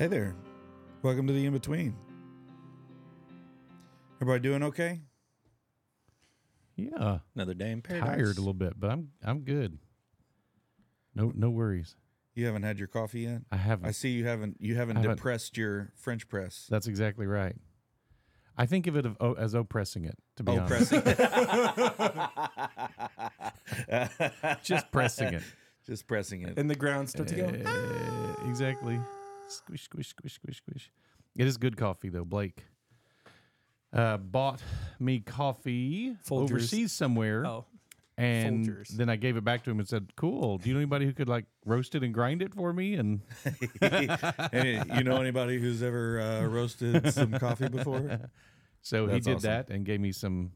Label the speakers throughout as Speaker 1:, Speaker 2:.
Speaker 1: Hey there. Welcome to the in between. Everybody doing okay?
Speaker 2: Yeah,
Speaker 3: Another day in paradise.
Speaker 2: tired a little bit, but I'm I'm good. No no worries.
Speaker 1: You haven't had your coffee yet?
Speaker 2: I haven't.
Speaker 1: I see you haven't you haven't,
Speaker 2: haven't.
Speaker 1: depressed your French press.
Speaker 2: That's exactly right. I think of it of, oh, as oppressing it. To be
Speaker 1: Oh,
Speaker 2: honest,
Speaker 1: pressing.
Speaker 2: just pressing it.
Speaker 1: Just pressing it.
Speaker 4: and the ground starts to go.
Speaker 2: Uh, exactly. Squish, squish, squish, squish, squish. It is good coffee though. Blake uh, bought me coffee
Speaker 4: Folgers.
Speaker 2: overseas somewhere,
Speaker 4: Oh,
Speaker 2: and
Speaker 4: Folgers.
Speaker 2: then I gave it back to him and said, "Cool. Do you know anybody who could like roast it and grind it for me?" And
Speaker 1: Hey, you know anybody who's ever uh, roasted some coffee before?
Speaker 2: so he
Speaker 1: That's
Speaker 2: did
Speaker 1: awesome.
Speaker 2: that and gave me some,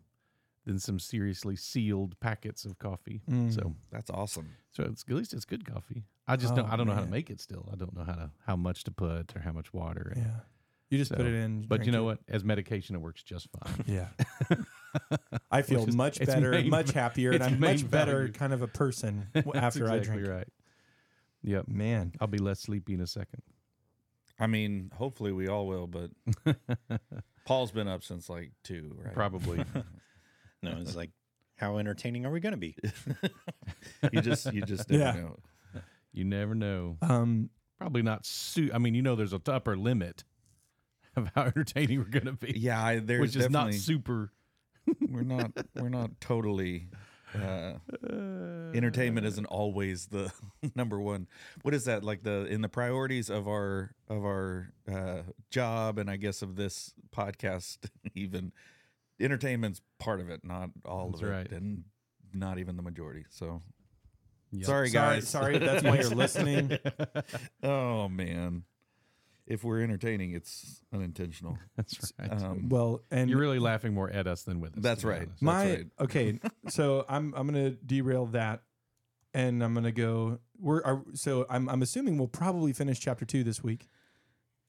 Speaker 2: then some seriously sealed packets of coffee.
Speaker 4: Mm.
Speaker 2: So
Speaker 1: That's awesome.
Speaker 2: So it's, at least it's good coffee. I just
Speaker 4: Oh,
Speaker 2: don't. I oh, don't know how to make it. Still, I don't know how to how much to put or how much water. and-
Speaker 4: yeah. You just
Speaker 2: so-
Speaker 4: put it in.
Speaker 2: But you know
Speaker 4: it.
Speaker 2: what? As medication, it works just fine.
Speaker 4: Yeah. I feel
Speaker 2: is-
Speaker 4: much better,
Speaker 2: main-
Speaker 4: much happier, and I'm
Speaker 2: main
Speaker 4: much better
Speaker 2: value.
Speaker 4: kind of a person w-
Speaker 2: That's
Speaker 4: after I drink. it.
Speaker 2: right. Yep.
Speaker 4: Man,
Speaker 2: I'll be less sleepy in a second.
Speaker 1: I mean, hopefully we all will, but Paul's been up since like two, right?
Speaker 2: Probably.
Speaker 3: No, it's like, how entertaining are we going to be?
Speaker 1: You just you just never
Speaker 4: Yeah.
Speaker 1: know.
Speaker 2: You never know.
Speaker 4: um,
Speaker 2: Probably not. Su- I mean, you know, there's a upper limit of how entertaining we're going to be.
Speaker 1: Yeah, I, there's
Speaker 2: which is not
Speaker 1: definitely-
Speaker 2: super.
Speaker 1: we're not we're not totally uh, entertainment isn't always the number one what is that like the in the priorities of our of our uh, job and i guess of this podcast even entertainment's part of it not all
Speaker 2: That's
Speaker 1: of it
Speaker 2: right.
Speaker 1: and not even the majority so
Speaker 2: Yep.
Speaker 1: sorry
Speaker 4: sorry,
Speaker 1: guys
Speaker 4: sorry, if that's why you're listening.
Speaker 1: oh man if we're entertaining it's unintentional
Speaker 2: That's right.
Speaker 1: um,
Speaker 4: Well, and
Speaker 2: You're really laughing more at us than with us.
Speaker 1: That's right.
Speaker 2: honest.
Speaker 4: my
Speaker 1: right.
Speaker 4: okay. So I'm I'm gonna derail that, and I'm gonna go. We're are, so I'm I'm assuming we'll probably finish chapter two this week.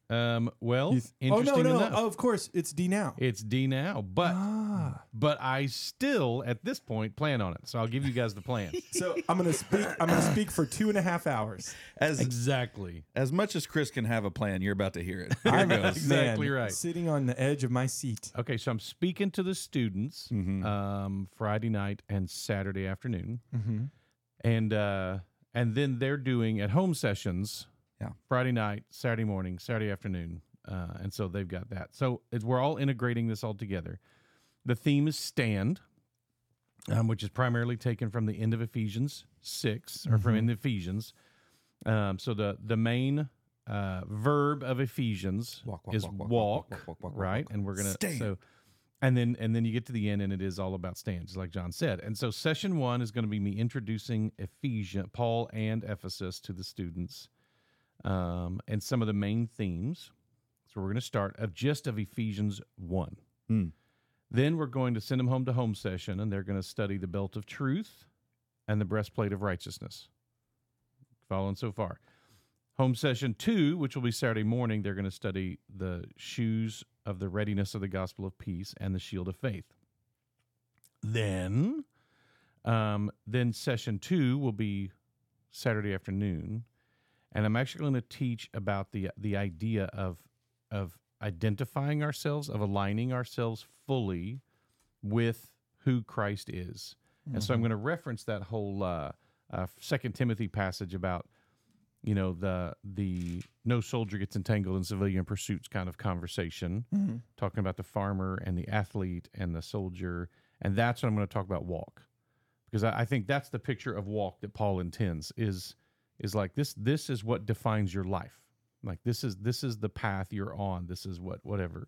Speaker 2: Um. Well,
Speaker 4: You th- oh
Speaker 2: interesting
Speaker 4: no no!
Speaker 2: enough.
Speaker 4: Oh, of course it's D now.
Speaker 2: It's D now, but
Speaker 4: ah.
Speaker 2: but I still at this point plan on it. So I'll give you guys the plan.
Speaker 4: So I'm gonna speak. I'm gonna speak for two and a half hours.
Speaker 1: as
Speaker 2: exactly.
Speaker 1: as much as chris can have a plan you're about to hear it here
Speaker 4: I'm
Speaker 1: goes
Speaker 2: Exactly
Speaker 4: man,
Speaker 2: right.
Speaker 4: Sitting on the edge of my seat.
Speaker 2: Okay, so I'm speaking to the students um, Friday night and Saturday afternoon, and uh, and then they're doing at home sessions.
Speaker 1: Yeah.
Speaker 2: Friday night, Saturday morning, Saturday afternoon, uh, and so they've got that. So it's, we're all integrating this all together. The theme is stand, um, which is primarily taken from the end of Ephesians 6 or from in Ephesians. Um, so the the main uh, verb of Ephesians
Speaker 1: Walk, walk,
Speaker 2: is
Speaker 1: walk,
Speaker 2: walk,
Speaker 1: walk, walk, walk, walk, walk,
Speaker 2: right? And we're gonna
Speaker 1: Stand.
Speaker 2: so and then and then you get to the end and it is all about stands, like John said. And so session one is going to be me introducing Ephesians, Paul and Ephesus to the students, um, and some of the main themes. So we're going to start of just of Ephesians one. Then we're going to send them home to home session, and they're going to study the belt of truth and the breastplate of righteousness. Following so far. Home session two, which will be Saturday morning, they're going to study the shoes of the readiness of the gospel of peace and the shield of faith. Then, um, then session two will be Saturday afternoon, and I'm actually going to teach about the the idea of of identifying ourselves, of aligning ourselves fully with who Christ is. And so I'm going to reference that whole uh, uh, Second Timothy passage about you know the the no soldier gets entangled in civilian pursuits kind of conversation, talking about the farmer and the athlete and the soldier, and that's what I'm going to talk about walk, because I, I think that's the picture of walk that Paul intends is is like this this is what defines your life, like this is this is the path you're on, this is what whatever.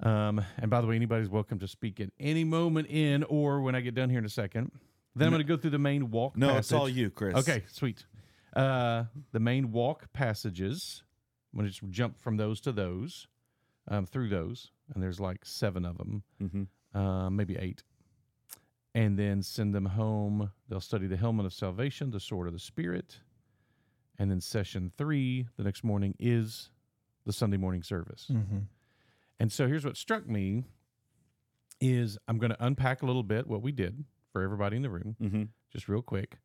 Speaker 2: Um, and by the way, anybody's welcome to speak at any moment in or when I get done here in a second. Then I'm going to go through the main walk.
Speaker 1: no it's all
Speaker 2: passage.
Speaker 1: you chris
Speaker 2: Okay, sweet. Uh, the main walk passages. I'm going to just jump from those to those, um, through those, and there's like seven of them, uh, maybe eight. And then send them home. They'll study the helmet of salvation, the sword of the Spirit. And then session three, the next morning, is the Sunday morning service. And so here's what struck me is I'm going to unpack a little bit what we did for everybody in the room, just real quick.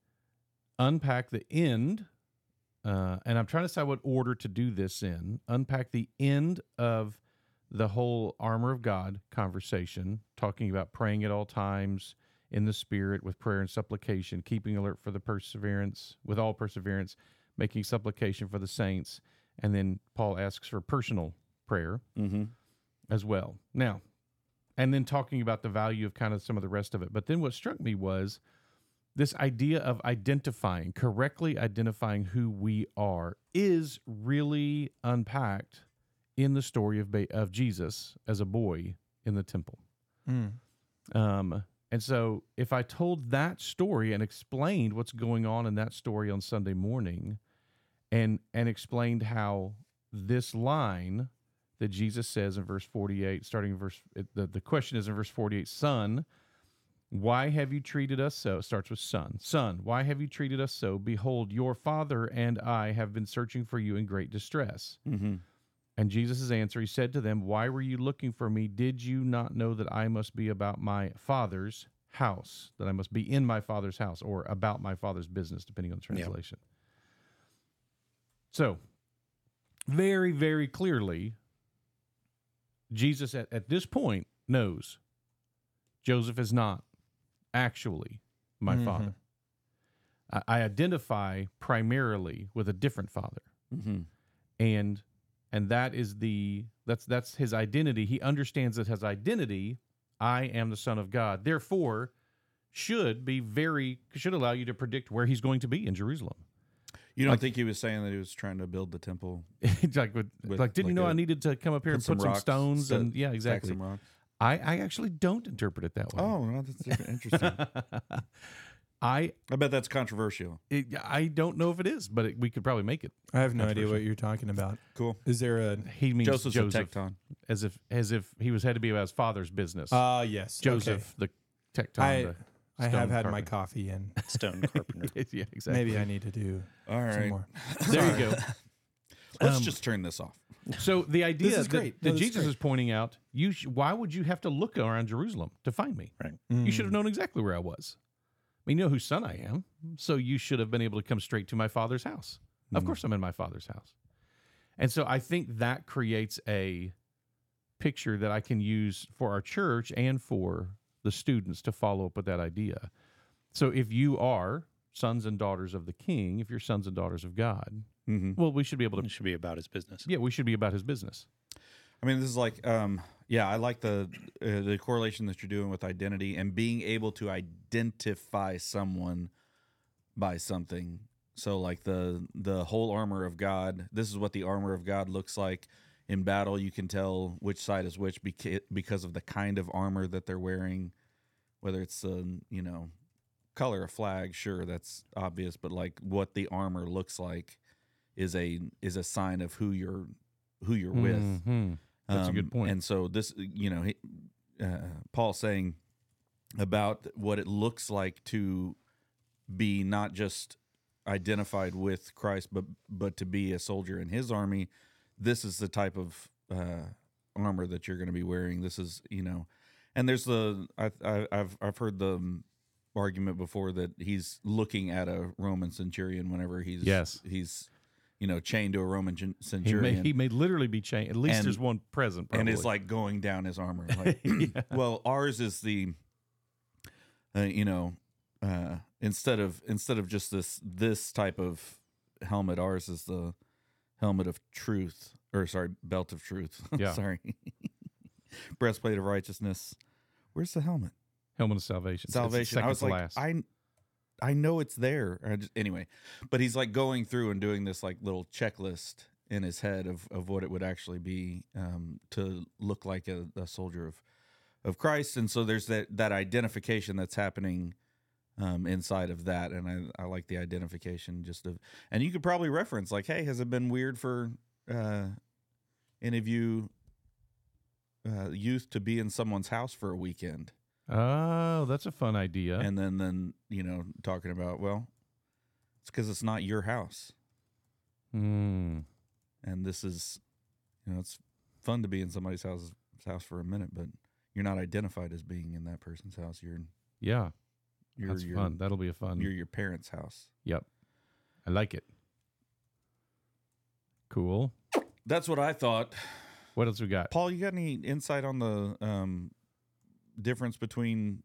Speaker 2: Unpack the end uh, and I'm trying to decide what order to do this in. Unpack the end of the whole armor of God conversation, talking about praying at all times in the Spirit with prayer and supplication, keeping alert for the perseverance, with all perseverance, making supplication for the saints. And then Paul asks for personal prayer
Speaker 1: Mm-hmm.
Speaker 2: as well. Now, and then talking about the value of kind of some of the rest of it. But then what struck me was this idea of identifying, correctly identifying who we are, is really unpacked in the story of, of Jesus as a boy in the temple.
Speaker 4: Mm.
Speaker 2: Um, and so, if I told that story and explained what's going on in that story on Sunday morning, and and explained how this line that Jesus says in verse forty-eight, starting in verse the the question is in verse forty-eight, Son, why have you treated us so? It starts with Son, Son, why have you treated us so? Behold, your father and I have been searching for you in great distress.
Speaker 1: Mm-hmm.
Speaker 2: And Jesus' answer, he said to them, Why were you looking for me? Did you not know that I must be about my father's house, that I must be in my father's house, or about my father's business, depending on the
Speaker 3: Yeah.
Speaker 2: translation? So, very, very clearly, Jesus at, at this point knows Joseph is not actually my
Speaker 4: Mhm.
Speaker 2: father. I, I identify primarily with a different father
Speaker 1: Mm-hmm.
Speaker 2: and and that is the that's that's his identity he understands that his identity i am the son of god therefore should be very should allow you to predict where he's going to be in jerusalem
Speaker 1: You don't
Speaker 2: Like-
Speaker 1: think he was saying that he was trying to build the temple?
Speaker 2: Like with,
Speaker 1: With,
Speaker 2: like didn't you know
Speaker 1: a-
Speaker 2: I needed to come up here
Speaker 1: put
Speaker 2: and put some
Speaker 1: rocks,
Speaker 2: stones
Speaker 1: set-
Speaker 2: and yeah exactly
Speaker 1: some rocks?
Speaker 2: I I actually don't interpret it that way
Speaker 1: Oh, well, that's interesting.
Speaker 2: I
Speaker 1: I bet that's controversial.
Speaker 2: it, I don't know if it is but it, we could probably make it
Speaker 4: I have no idea what you're talking about.
Speaker 1: Cool.
Speaker 4: Is there a?
Speaker 2: he means
Speaker 1: Joseph's a
Speaker 2: Joseph
Speaker 1: tekton.
Speaker 2: as if as if he was had to be about his father's business
Speaker 4: Ah, yes,
Speaker 2: Joseph the tekton
Speaker 4: I-
Speaker 2: the-
Speaker 4: Okay. I
Speaker 2: stone
Speaker 4: have had my
Speaker 2: carpenter.
Speaker 4: coffee and
Speaker 3: Stone carpenter.
Speaker 2: yeah exactly
Speaker 4: maybe I need to do
Speaker 1: All
Speaker 4: some more.
Speaker 2: there you go
Speaker 1: Let's
Speaker 2: Um,
Speaker 1: just turn this off.
Speaker 2: So the idea
Speaker 4: is
Speaker 2: that,
Speaker 4: great.
Speaker 2: that
Speaker 4: No, this is
Speaker 2: Jesus
Speaker 4: great.
Speaker 2: is pointing out, you sh- why would you have to look around Jerusalem to find me? Right.
Speaker 4: You
Speaker 2: should have known exactly where I was. You know whose son I am, so you should have been able to come straight to my father's house. Of
Speaker 1: Mhm.
Speaker 2: course, I'm in my father's house, and so I think that creates a picture that I can use for our church and for the students to follow up with that idea. So if you are sons and daughters of the King, if you're sons and daughters of God,
Speaker 1: Mm-hmm.
Speaker 2: well, we should be able to.
Speaker 3: It should be about his business.
Speaker 2: Yeah, we should be about His business.
Speaker 1: I mean, this is like, um, yeah, I like the uh, the correlation that you're doing with identity and being able to identify someone by something. So, like the the whole armor of God. This is what the armor of God looks like in battle. You can tell which side is which beca- because of the kind of armor that they're wearing. Whether it's the you know color of flag, sure, that's obvious, but like what the armor looks like is a is a sign of who you're who you're with.
Speaker 2: Mhm. That's a good
Speaker 1: Um,
Speaker 2: point.
Speaker 1: And so this, you know, he, uh, Paul saying about what it looks like to be not just identified with Christ, but but to be a soldier in His army. This is the type of uh, armor that you're going to be wearing. This is, you know, and there's the I, I, I've I've heard the um, argument before that he's looking at a Roman centurion whenever he's
Speaker 2: Yes.
Speaker 1: he's you know chained to a Roman gen-
Speaker 2: He
Speaker 1: centurion
Speaker 2: may, he may literally be chained. At least
Speaker 1: And-
Speaker 2: there's one present.
Speaker 1: and
Speaker 2: Probably.
Speaker 1: it's like going down his armor. Like,
Speaker 2: Yeah.
Speaker 1: well, ours is the, uh, you know, uh, instead of instead of just this this type of helmet, ours is the helmet of truth, or sorry, belt of truth.
Speaker 2: Yeah.
Speaker 1: sorry, breastplate of righteousness. Where's the helmet?
Speaker 2: helmet of salvation.
Speaker 1: Salvation. I was like,
Speaker 2: last.
Speaker 1: I, I know it's there. Just, anyway, but he's like going through and doing this like little checklist in his head of, of what it would actually be um, to look like a, a soldier of of Christ, and so there's that that identification that's happening um, inside of that, and I, I like the identification just of, and you could probably reference like, hey, has it been weird for uh, any of you uh, youth to be in someone's house for a weekend?
Speaker 2: Oh, that's a fun idea.
Speaker 1: and then then you know talking about well it's because it's not your house
Speaker 2: Hmm.
Speaker 1: and this is you know it's fun to be in somebody's house house for a minute but you're not identified as being in that person's house you're
Speaker 2: yeah,
Speaker 1: you're
Speaker 2: that's
Speaker 1: your
Speaker 2: fun. That'll be a fun.
Speaker 1: you're your parents house
Speaker 2: Yep, I like it. Cool.
Speaker 1: That's what I thought.
Speaker 2: What else we got?
Speaker 1: Paul, you got any insight on the um, difference between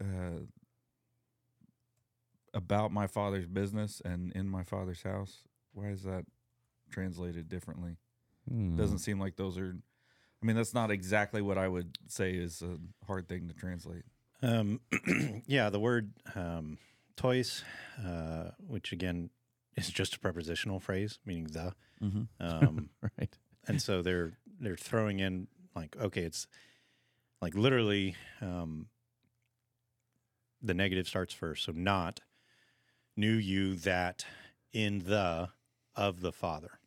Speaker 1: uh, about my father's business and in my father's house? Why is that translated differently?
Speaker 2: Hmm.
Speaker 1: Doesn't seem like those are. I mean, that's not exactly what I would say is a hard thing to translate.
Speaker 3: Um, yeah, the word um, tois, uh, which again is just a prepositional phrase meaning the.
Speaker 1: Mm-hmm.
Speaker 3: Um,
Speaker 2: right.
Speaker 3: and so they're they're throwing in like okay, it's like literally um, the negative starts first. So not knew you that in the of the Father,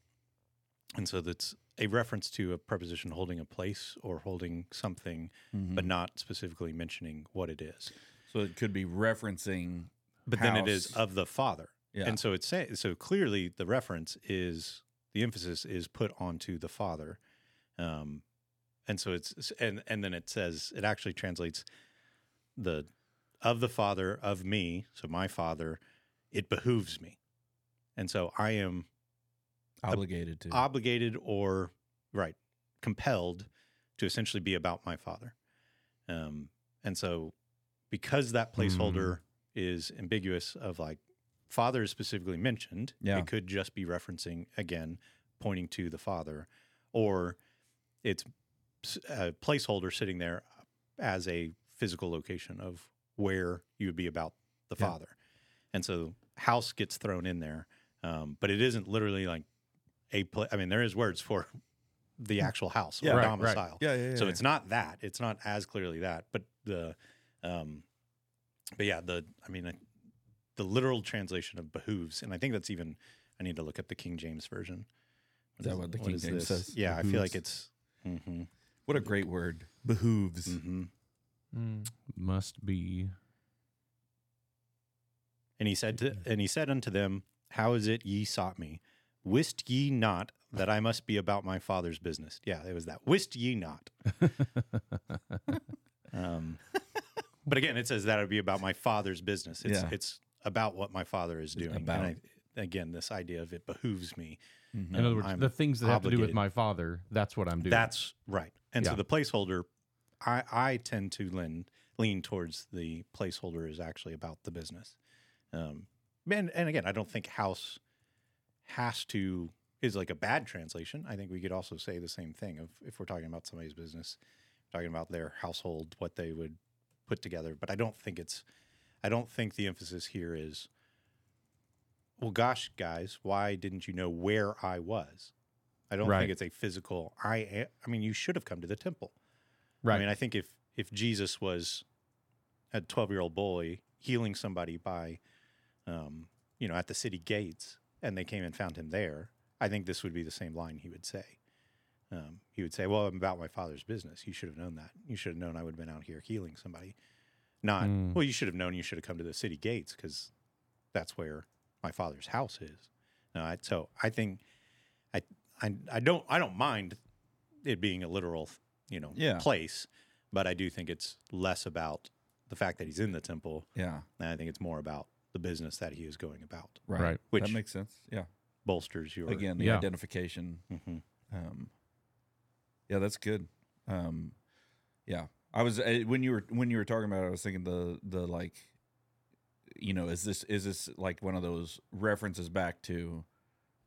Speaker 3: and so that's a reference to a preposition holding a place or holding something, but not specifically mentioning what it is.
Speaker 1: so it could be referencing.
Speaker 3: But then it is of the Father.
Speaker 1: Yeah.
Speaker 3: And so it's say, so clearly the reference is the emphasis is put onto the Father, um, and so it's and and then it says it actually translates the of the Father of me, so my Father, it behooves me, and so I am
Speaker 1: obligated to.
Speaker 3: obligated or right compelled to essentially be about my Father, um, and so because that placeholder is ambiguous of like father is specifically mentioned
Speaker 1: Yeah.
Speaker 3: it could just be referencing again pointing to the father or it's a placeholder sitting there as a physical location of where you would be about the
Speaker 1: Yeah.
Speaker 3: father and so house gets thrown in there um, but it isn't literally like a pla- i mean there is words for the actual house
Speaker 1: Yeah.
Speaker 3: or
Speaker 2: Right, right.
Speaker 3: domicile
Speaker 1: yeah, yeah, yeah.
Speaker 3: so it's not that. It's not as clearly that. But the, um, but yeah, the I mean, uh, the literal translation of behooves, and I think that's even. I need to look at the King James version.
Speaker 1: Is that what the King
Speaker 3: is
Speaker 1: James
Speaker 3: this?
Speaker 1: says?
Speaker 3: Yeah, I feel like
Speaker 1: Behooves.
Speaker 3: it's. hmm
Speaker 1: what a great word. Behooves.
Speaker 3: hmm
Speaker 4: Mm.
Speaker 2: Must be.
Speaker 3: And he said to, and he said unto them, How is it ye sought me? Wist ye not that I must be about my father's business? Yeah, it was that. Wist ye not? Um, but again, it says that it would be about my father's business. It's
Speaker 1: Yeah.
Speaker 3: it's about what my father is doing.
Speaker 1: about.
Speaker 3: And I, again, this idea of it behooves me.
Speaker 1: Mhm.
Speaker 2: In other words,
Speaker 3: I'm
Speaker 2: the things that have to do with my father, that's what I'm doing.
Speaker 3: That's right. And
Speaker 2: Yeah.
Speaker 3: so the placeholder, I I tend to lean lean towards the placeholder is actually about the business. Um, and and again, I don't think house has to is like a bad translation. I think we could also say the same thing of if we're talking about somebody's business, talking about their household, what they would put together. But I don't think it's I don't think the emphasis here is well gosh guys, why didn't you know where I was? I don't
Speaker 2: Right.
Speaker 3: think it's a physical I, I mean you should have come to the temple.
Speaker 2: right.
Speaker 3: I mean, I think if if Jesus was a twelve year old boy healing somebody by, um, you know, at the city gates, and they came and found him there, I think this would be the same line he would say. Um, he would say, "Well, I'm about my father's business. You should have known that. You should have known I would have been out here healing somebody. Not
Speaker 2: Mm.
Speaker 3: well. You should have known. You should have come to the city gates because that's where my father's house is. No, I, so I think I, I I don't I don't mind it being a literal you know
Speaker 1: Yeah.
Speaker 3: place, but I do think it's less about the fact that he's in the temple,
Speaker 1: Yeah.
Speaker 3: and I think it's more about the business that he is going about.
Speaker 1: Right.
Speaker 2: Right.
Speaker 1: that
Speaker 3: Which-
Speaker 1: makes sense. Yeah.
Speaker 3: Bolsters your
Speaker 1: Again, the
Speaker 2: Yeah.
Speaker 1: identification.
Speaker 3: Mhm.
Speaker 1: Um, yeah, that's good. Um, yeah, I was uh, when you were when you were talking about it, I was thinking the the like, you know, is this is this like one of those references back to,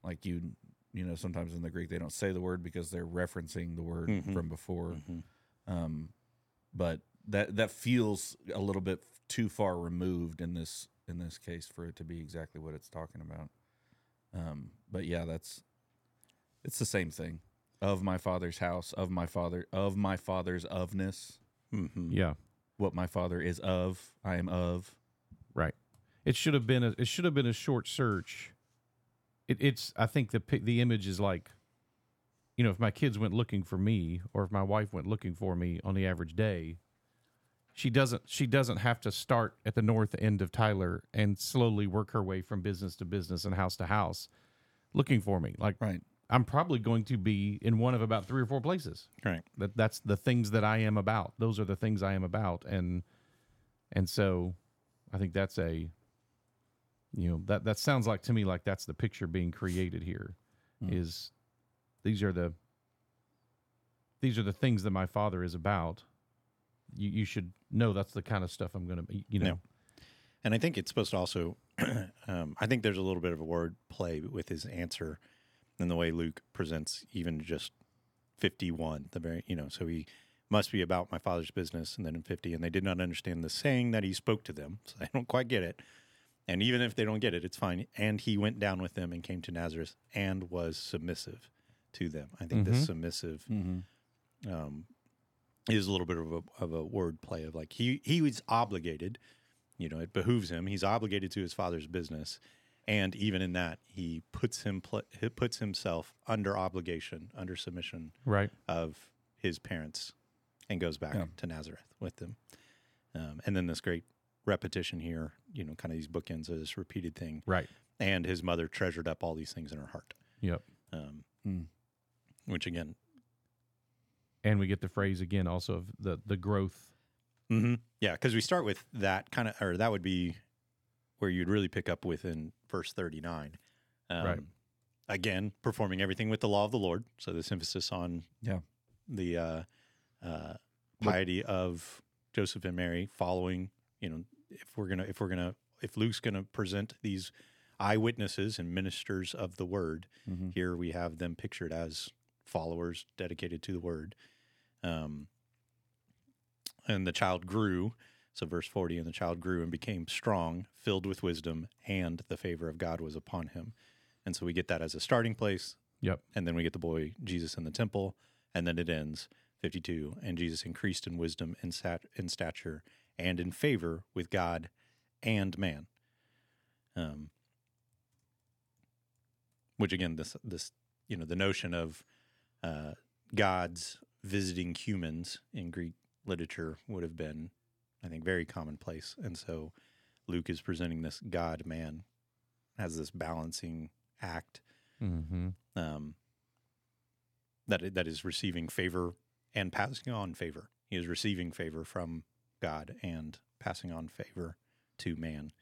Speaker 1: like you you know sometimes in the Greek they don't say the word because they're referencing the word
Speaker 3: Mhm.
Speaker 1: from before,
Speaker 3: Mhm.
Speaker 1: um, but that that feels a little bit too far removed in this in this case for it to be exactly what it's talking about. Um, but yeah, that's it's the same thing of my father's house, of my father, of my father's ofness,
Speaker 3: Mhm.
Speaker 2: yeah.
Speaker 1: what my father is of, I am of.
Speaker 2: Right. It should have been a it should have been a short search. It, it's I think the the image is like, you know, if my kids went looking for me, or if my wife went looking for me on the average day, she doesn't she doesn't have to start at the north end of Tyler and slowly work her way from business to business and house to house, looking for me. Like
Speaker 1: Right.
Speaker 2: I'm probably going to be in one of about three or four places.
Speaker 3: Right.
Speaker 2: That that's the things that I am about. Those are the things I am about, and and so I think that's a you know that that sounds like to me like that's the picture being created here
Speaker 1: Mm.
Speaker 2: is these are the these are the things that my father is about. You you should know that's the kind of stuff I'm going to you know.
Speaker 3: And I think it's supposed to also, um, I think there's a little bit of a word play with his answer and the way Luke presents even just 51, the very, you know, so he must be about my father's business. And then in 50, and they did not understand the saying that he spoke to them. So they don't quite get it. And even if they don't get it, it's fine. And he went down with them and came to Nazareth and was submissive to them. I think this
Speaker 2: Mhm.
Speaker 3: submissive
Speaker 1: Mm-hmm.
Speaker 3: um, is a little bit of a, of a word play of like he he was obligated, you know, it behooves him. He's obligated to his father's business, and even in that, he puts him pl- he puts himself under obligation, under submission
Speaker 2: Right.
Speaker 3: of his parents, and goes back
Speaker 1: Yeah.
Speaker 3: to Nazareth with them. Um, and then this great repetition here, you know, kind of these bookends of this repeated thing.
Speaker 2: Right.
Speaker 3: And his mother treasured up all these things in her heart,
Speaker 2: Yep.
Speaker 3: um,
Speaker 1: Mm.
Speaker 3: which again,
Speaker 2: And we get the phrase again also of the the growth.
Speaker 3: hmm Yeah, because we start with that kind of, or that would be where you'd really pick up within verse 39. Um,
Speaker 2: Right.
Speaker 3: Again, performing everything with the law of the Lord. So this emphasis on
Speaker 1: Yeah.
Speaker 3: the uh, uh, piety of Joseph and Mary, following. You know, if we're gonna, if we're gonna, if Luke's gonna present these eyewitnesses and ministers of the word,
Speaker 1: Mm-hmm.
Speaker 3: here we have them pictured as followers dedicated to the word. Um, and the child grew. So, verse 40 and the child grew and became strong, filled with wisdom, and the favor of God was upon him. And so we get that as a starting place.
Speaker 2: Yep.
Speaker 3: And then we get the boy Jesus in the temple. And then it ends 52 and Jesus increased in wisdom and sat in stature and in favor with God and man. Um, which again, this this you know the notion of uh, gods visiting humans in Greek literature would have been, I think, very commonplace. And so Luke is presenting this God man as this balancing act
Speaker 2: Mm-hmm.
Speaker 3: um, that that is receiving favor and passing on favor. He is receiving favor from God and passing on favor to man.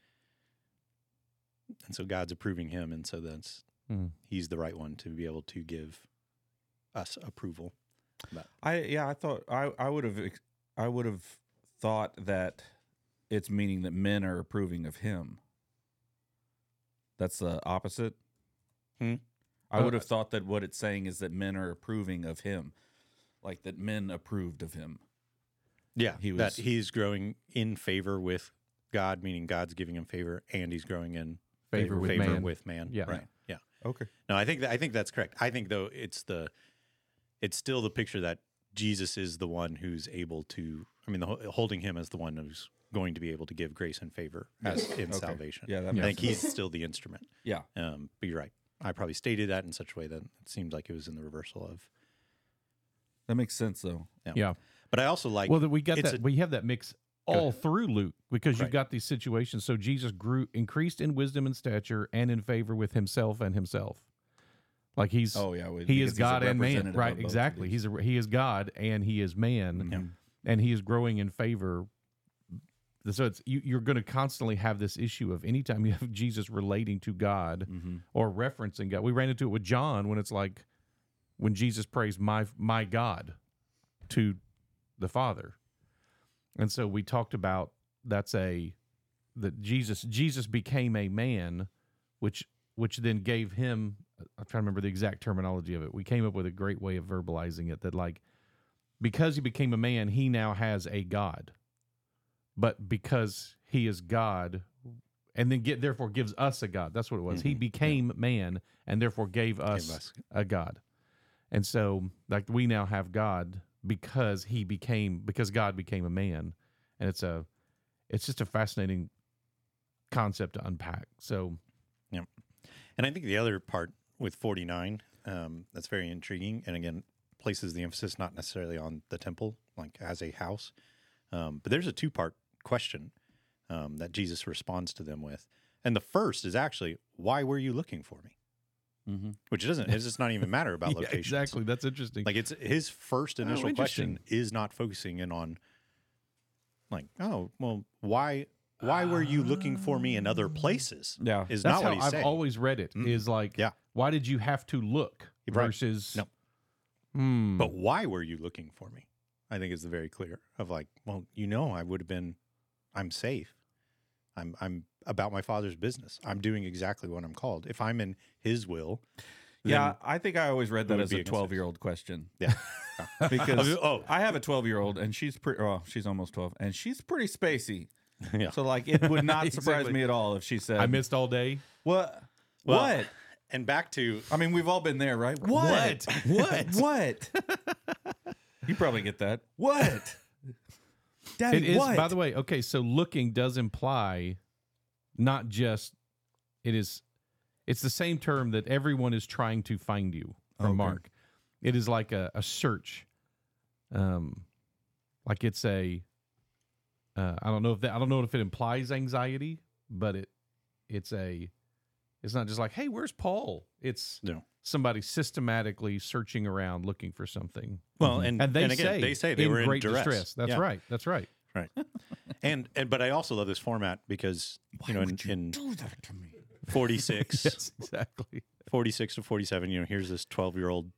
Speaker 3: And so God's approving him, and so that's
Speaker 2: Mm.
Speaker 3: he's the right one to be able to give us approval. But.
Speaker 1: I yeah, I thought I I would have I would have thought that it's meaning that men are approving of him. That's the opposite.
Speaker 3: Hmm?
Speaker 1: I
Speaker 2: Uh,
Speaker 1: would have thought that what it's saying is that men are approving of him, like that men approved of him.
Speaker 3: Yeah,
Speaker 1: He
Speaker 3: that
Speaker 1: was-
Speaker 3: he's growing in favor with God, meaning God's giving him favor, and he's growing in
Speaker 2: Favor with man.
Speaker 3: with man.
Speaker 2: Yeah.
Speaker 3: right. Yeah.
Speaker 1: Okay.
Speaker 3: No, I think that, I think that's correct. I think though it's the it's still the picture that Jesus is the one who's able to. I mean, the, holding him as the one who's going to be able to give grace and favor as in
Speaker 1: Okay.
Speaker 3: salvation.
Speaker 1: Yeah, that
Speaker 3: I think
Speaker 1: sense.
Speaker 3: he's still the instrument.
Speaker 1: Yeah.
Speaker 3: Um, but you're right. I probably stated that in such a way that it seemed like it was in the reversal of.
Speaker 1: That makes sense though.
Speaker 2: Yeah. yeah.
Speaker 3: But I also like.
Speaker 2: well, that we got that.
Speaker 3: a-
Speaker 2: we have that mix all through Luke because you've got these situations. So Jesus grew, increased in wisdom and stature, and in favor with himself and himself. Like he's
Speaker 1: Oh yeah, we-
Speaker 2: he is God and man, right?
Speaker 1: of both of
Speaker 2: Exactly. He's a he is God and he is man,
Speaker 1: Mhm.
Speaker 2: and he is growing in favor. So it's you, you're going to constantly have this issue of anytime you have Jesus relating to God
Speaker 1: Mhm.
Speaker 2: or referencing God. We ran into it with John when it's like when Jesus prays my my God to the Father. And so we talked about that's a that Jesus Jesus became a man which which then gave him I'm trying to remember the exact terminology of it. We came up with a great way of verbalizing it that like because he became a man, he now has a God. But because he is God, and then get therefore gives us a God. That's what it was. He
Speaker 3: Mhm.
Speaker 2: became man and therefore gave us,
Speaker 3: us-
Speaker 2: a God. And so like we now have God because he became because God became a man. And it's a it's just a fascinating concept to unpack. So yeah,
Speaker 3: And I think the other part with 49 um, that's very intriguing, and again, places the emphasis not necessarily on the temple, like as a house, um, but there's a two part question um, that Jesus responds to them with. And the first is actually, why were you looking for me?
Speaker 1: Mhm.
Speaker 3: Which doesn't, it does not even matter about
Speaker 2: Yeah,
Speaker 3: location.
Speaker 2: exactly. That's interesting.
Speaker 3: Like it's his first
Speaker 2: Oh,
Speaker 3: initial question is not focusing in on, like, oh, well, why, why were you looking for me in other places?
Speaker 1: Yeah.
Speaker 3: Is
Speaker 2: That's
Speaker 3: not what he's
Speaker 2: I've
Speaker 3: saying.
Speaker 2: always read it. Is
Speaker 3: Mm.
Speaker 2: like,
Speaker 3: Yeah.
Speaker 2: why did you have to look
Speaker 3: Right.
Speaker 2: versus
Speaker 3: No.
Speaker 2: Hmm.
Speaker 3: But why were you looking for me? I think is the very clear of like, well, you know, I would have been, I'm safe. I'm, I'm about my father's business. I'm doing exactly what I'm called. If I'm in his will,
Speaker 1: Yeah, I think I always read that as a 12 year old question.
Speaker 3: yeah.
Speaker 1: Because
Speaker 3: Oh.
Speaker 1: I have a 12 year old and she's pretty, oh, she's almost 12 and she's pretty spacey.
Speaker 3: Yeah.
Speaker 1: So, like, it would not surprise
Speaker 2: Exactly.
Speaker 1: me at all if she said,
Speaker 2: I missed all day.
Speaker 1: What?
Speaker 3: Well,
Speaker 1: what?
Speaker 3: and back to,
Speaker 1: I mean, we've all been there, right? What? What? what? you probably get that. What? Daddy,
Speaker 2: It is,
Speaker 1: what?
Speaker 2: by the way, okay, so looking does imply not just it is it's the same term that everyone is trying to find you from
Speaker 1: Okay.
Speaker 2: Mark. It is like a, a search. Um like it's a uh, I don't know if that I don't know if it implies anxiety, but it it's a it's not just like, hey, where's Paul? It's
Speaker 3: No.
Speaker 2: somebody systematically searching around looking for something.
Speaker 3: well, and,
Speaker 2: And they
Speaker 3: and again,
Speaker 2: say
Speaker 3: they say they
Speaker 2: in
Speaker 3: were
Speaker 2: great
Speaker 3: in duress.
Speaker 2: distress. That's
Speaker 3: Yeah.
Speaker 2: right. That's right.
Speaker 3: Right. and, and, but I also love this format because, you know, in, in
Speaker 1: do that to me?
Speaker 3: 46,
Speaker 2: Yes, exactly.
Speaker 3: 46 to 47, you know, here's this 12 year old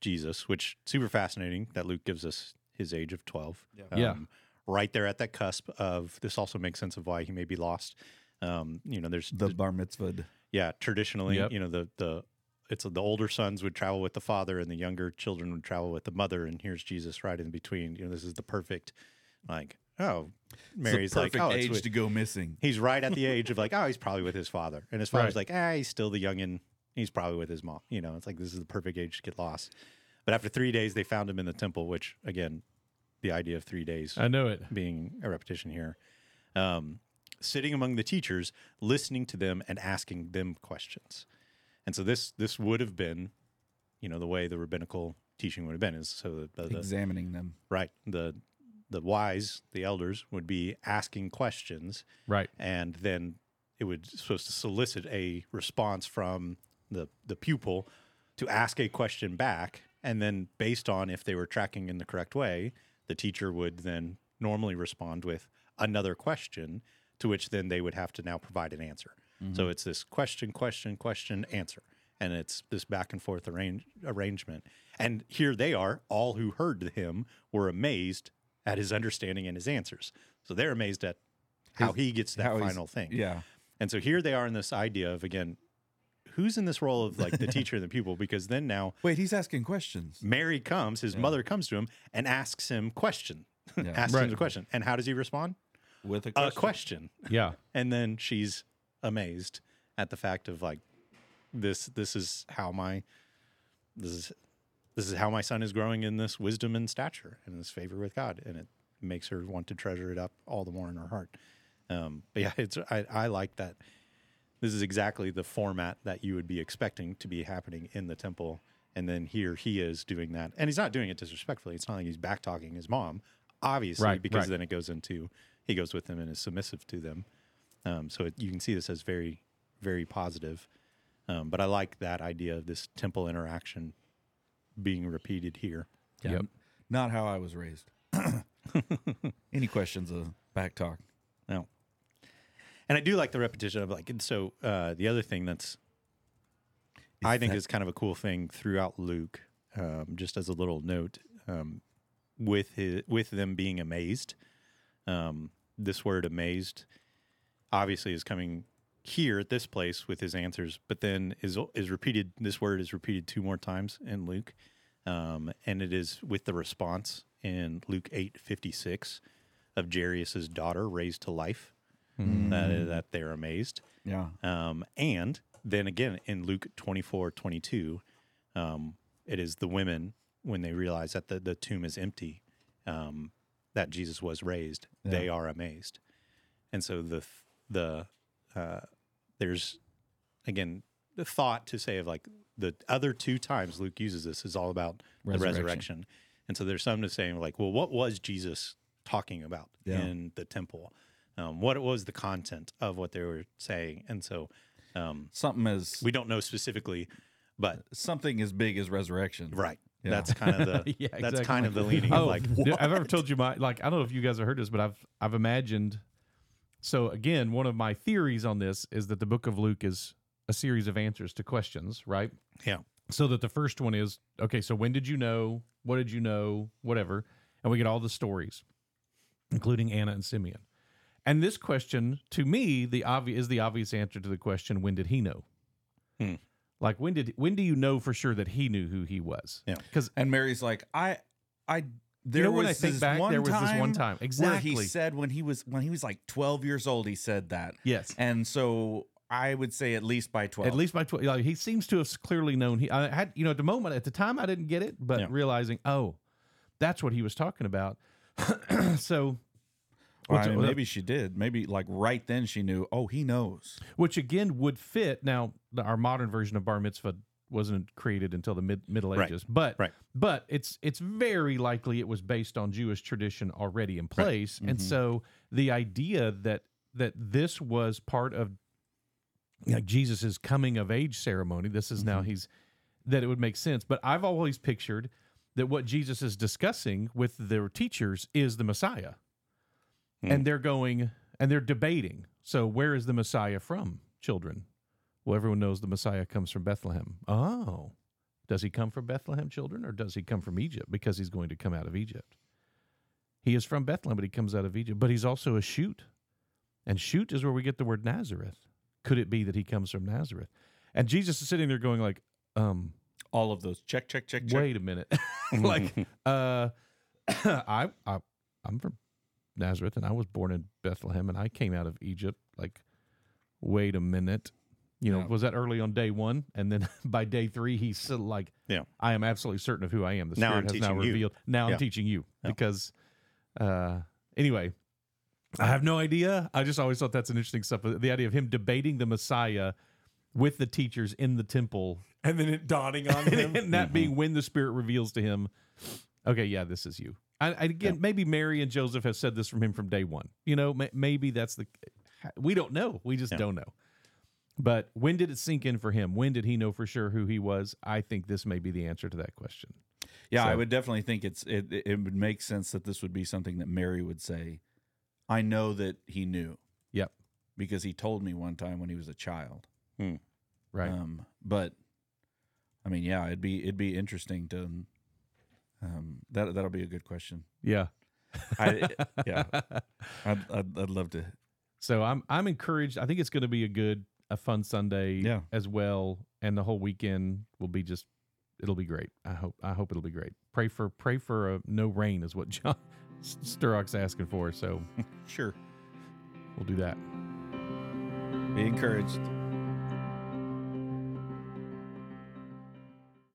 Speaker 3: Jesus, which super fascinating that Luke gives us his age of 12.
Speaker 1: Yeah.
Speaker 2: Yeah.
Speaker 3: Um, Right there at that cusp of this also makes sense of why he may be lost. Um, you know, there's
Speaker 1: The bar mitzvah.
Speaker 3: Yeah, traditionally,
Speaker 2: Yep.
Speaker 3: you know, the the it's the older sons would travel with the father and the younger children would travel with the mother and here's Jesus right in between. You know, this is the perfect like, oh, Mary's
Speaker 1: the
Speaker 3: like,
Speaker 1: perfect
Speaker 3: oh,
Speaker 1: age
Speaker 3: with,
Speaker 1: to go missing.
Speaker 3: he's right at the age of like, oh, he's probably with his father. And his father's
Speaker 2: Right.
Speaker 3: like, ah, he's still the youngin. He's probably with his mom. You know, it's like this is the perfect age to get lost. But after three days, they found him in the temple, which again, the idea of three days
Speaker 2: I know it.
Speaker 3: being a repetition here. Um, sitting among the teachers, listening to them and asking them questions. And so this this would have been, you know, the way the rabbinical teaching would have been is so the, the,
Speaker 1: Examining them.
Speaker 3: right the the wise the elders would be asking questions
Speaker 2: Right.
Speaker 3: and then it would supposed to solicit a response from the the pupil to ask a question back and then based on if they were tracking in the correct way the teacher would then normally respond with another question to which then they would have to now provide an answer mm-hmm. so it's this question question question answer and it's this back and forth arrange, arrangement and here they are all who heard him were amazed at his understanding and his answers so they're amazed at how he gets that final thing
Speaker 1: Yeah.
Speaker 3: and so here they are in this idea of again, who's in this role of like the teacher and the pupil? Because then now
Speaker 1: Wait, he's asking questions.
Speaker 3: Mary comes, his mother comes to him and asks him question,
Speaker 1: Yeah.
Speaker 3: asks
Speaker 2: Right.
Speaker 3: him the question, and how does he respond?
Speaker 1: With a
Speaker 3: A
Speaker 1: question.
Speaker 3: question,
Speaker 2: Yeah.
Speaker 3: and then she's amazed at the fact of like this. This is how my this is this is how my son is growing in this wisdom and stature and this favor with God, and it makes her want to treasure it up all the more in her heart. Um, but yeah, it's I, I like that. This is exactly the format that you would be expecting to be happening in the temple, and then here he is doing that, and he's not doing it disrespectfully. It's not like he's back talking his mom, obviously,
Speaker 2: Right,
Speaker 3: because
Speaker 2: right.
Speaker 3: then it goes into he goes with them and is submissive to them. Um, so it, you can see this as very, very positive. Um, but I like that idea of this temple interaction being repeated here.
Speaker 1: Yeah.
Speaker 2: Yep.
Speaker 1: Not how I was raised. Any questions of back talk?
Speaker 3: No. And I do like the repetition of like, and so uh, the other thing that's, I think
Speaker 1: that-
Speaker 3: is kind of a cool thing throughout Luke, um, just as a little note, um, with his, with them being amazed. Um, this word amazed obviously is coming here at this place with his answers, but then is is repeated. This word is repeated two more times in Luke, um, and it is with the response in Luke eight fifty six of Jairus's daughter raised to life. That that they're amazed.
Speaker 1: Yeah.
Speaker 3: Um, and then again in Luke 24, 22, um, it is the women when they realize that the, the tomb is empty, um, that Jesus was raised, they are amazed. And so the, the, uh, there's again, the thought to say of like the other two times Luke uses this is all about the
Speaker 1: Resurrection.
Speaker 3: resurrection. And so there's some to saying like, well, what was Jesus talking about
Speaker 1: Yeah.
Speaker 3: in the temple? Um, what was the content of what they were saying? And so um,
Speaker 1: Something as
Speaker 3: we don't know specifically, but
Speaker 1: something as big as resurrection.
Speaker 3: right,
Speaker 1: Yeah.
Speaker 3: that's kind of the
Speaker 2: Yeah,
Speaker 3: that's
Speaker 2: exactly.
Speaker 3: kind of the leaning of
Speaker 2: Oh,
Speaker 3: like
Speaker 2: did- I've ever told you my like I don't know if you guys have heard this, but I've I've imagined. So again, one of my theories on this is that the book of Luke is a series of answers to questions, right?
Speaker 3: Yeah.
Speaker 2: So that the first one is okay. So when did you know? What did you know? Whatever, and we get all the stories, including Anna and Simeon. And this question, to me, the obvious is the obvious answer to the question: When did he know?
Speaker 3: Hmm.
Speaker 2: Like when did when do you know for sure that he knew who he was?
Speaker 3: Yeah.
Speaker 2: because
Speaker 1: And Mary's like, I, I. There
Speaker 2: you know
Speaker 1: was
Speaker 2: when I think
Speaker 1: this
Speaker 2: back,
Speaker 1: one
Speaker 2: there was this one
Speaker 1: time
Speaker 2: exactly.
Speaker 1: he said when he was when he was like 12 years old, he said that,
Speaker 2: yes,
Speaker 1: and so I would say at least by 12.
Speaker 2: At least by twelve, like, he seems to have clearly known. He I had, you know, at the moment, at the time, I didn't get it, but
Speaker 3: Yeah.
Speaker 2: realizing, oh, that's what he was talking about. so,
Speaker 1: Well, I mean, maybe she did. Maybe like right then she knew. Oh, he knows.
Speaker 2: which again would fit. Now, the, our modern version of bar mitzvah wasn't created until the mid Middle
Speaker 3: Right.
Speaker 2: Ages, but
Speaker 3: Right.
Speaker 2: but it's it's very likely it was based on Jewish tradition already in place, and
Speaker 1: Mhm.
Speaker 2: so the idea that that this was part of like Jesus's coming of age ceremony. This is now
Speaker 1: Mhm.
Speaker 2: he's that it would make sense. But I've always pictured that what Jesus is discussing with their teachers is the Messiah,
Speaker 3: Hmm.
Speaker 2: and they're going and they're debating. So where is the Messiah from, children? Well, everyone knows the Messiah comes from Bethlehem. Oh, does he come from Bethlehem, children, or does he come from Egypt because he's going to come out of Egypt? He is from Bethlehem, but he comes out of Egypt. But he's also a shoot, and shoot is where we get the word Nazareth. Could it be that he comes from Nazareth? And Jesus is sitting there going like, um,
Speaker 1: All of those. Check, check, check, check.
Speaker 2: wait a minute, like, uh, I, I, I'm from Nazareth, and I was born in Bethlehem, and I came out of Egypt. Like, wait a minute, you know,
Speaker 1: Yeah.
Speaker 2: was that early on day one? And then by day three, he's still like,
Speaker 3: Yeah.
Speaker 2: I am absolutely certain of who I am. The
Speaker 3: Now
Speaker 2: Spirit
Speaker 3: I'm
Speaker 2: has now
Speaker 3: teaching you.
Speaker 2: revealed. Now
Speaker 3: Yeah.
Speaker 2: I'm teaching you
Speaker 3: Yeah.
Speaker 2: because, uh, anyway. I have no idea. I just always thought that's an interesting stuff. The idea of him debating the Messiah with the teachers in the temple
Speaker 4: and then it dawning on him.
Speaker 2: and that being when the spirit reveals to him, okay, yeah, this is you. I, I, again, maybe Mary and Joseph have said this from him from day one. You know, may, maybe that's the. We don't know. We just
Speaker 3: Yeah.
Speaker 2: don't know. But when did it sink in for him? When did he know for sure who he was? I think this may be the answer to that question.
Speaker 1: Yeah, I would definitely think it's it. It would make sense that this would be something that Mary would say. I know that he knew.
Speaker 2: Yep.
Speaker 1: Because he told me one time when he was a child.
Speaker 2: Right.
Speaker 1: Um, but I mean, yeah, it'd be it'd be interesting to. Um, that that'll be a good question.
Speaker 2: yeah.
Speaker 1: I, yeah, I'd, I'd I'd love to.
Speaker 2: So I'm I'm encouraged. I think it's going to be a good, a fun Sunday
Speaker 1: Yeah.
Speaker 2: as well, and the whole weekend will be just. It'll be great. I hope. I hope it'll be great. Pray for pray for a no rain is what John Sturrock's asking for. So
Speaker 1: Sure,
Speaker 2: we'll do that.
Speaker 1: be encouraged.